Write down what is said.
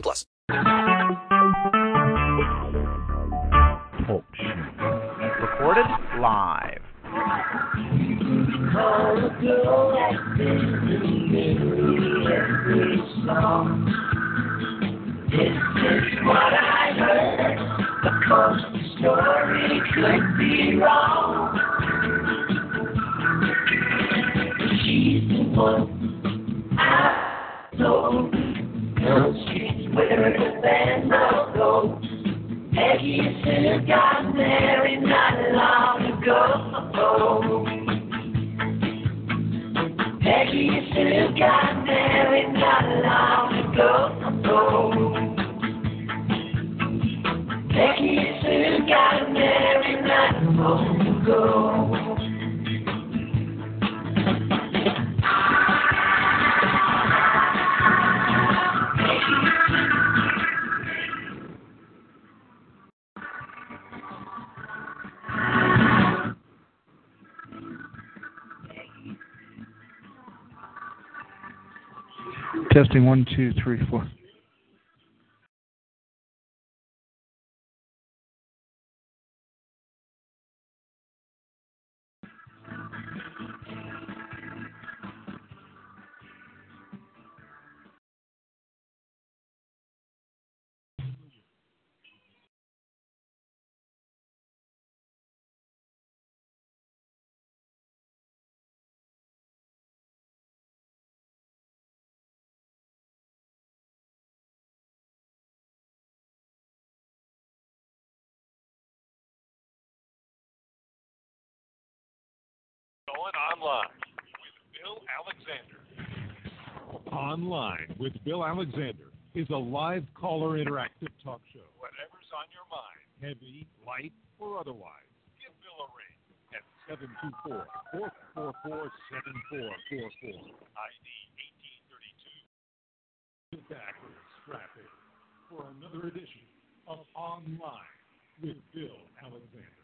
plus. Oh, Talk Recorded live. This is what I heard. Because the story could be wrong. She's the one Peggy Sue got married not long ago. Becky Sue got married not long ago. Testing one, two, three, four. Going online with Bill Alexander. Online with Bill Alexander is a live caller interactive talk show. Whatever's on your mind, heavy, light, or otherwise, give Bill a ring at 724-444-7444. ID 1832. Sit back strap in for another edition of Online with Bill Alexander.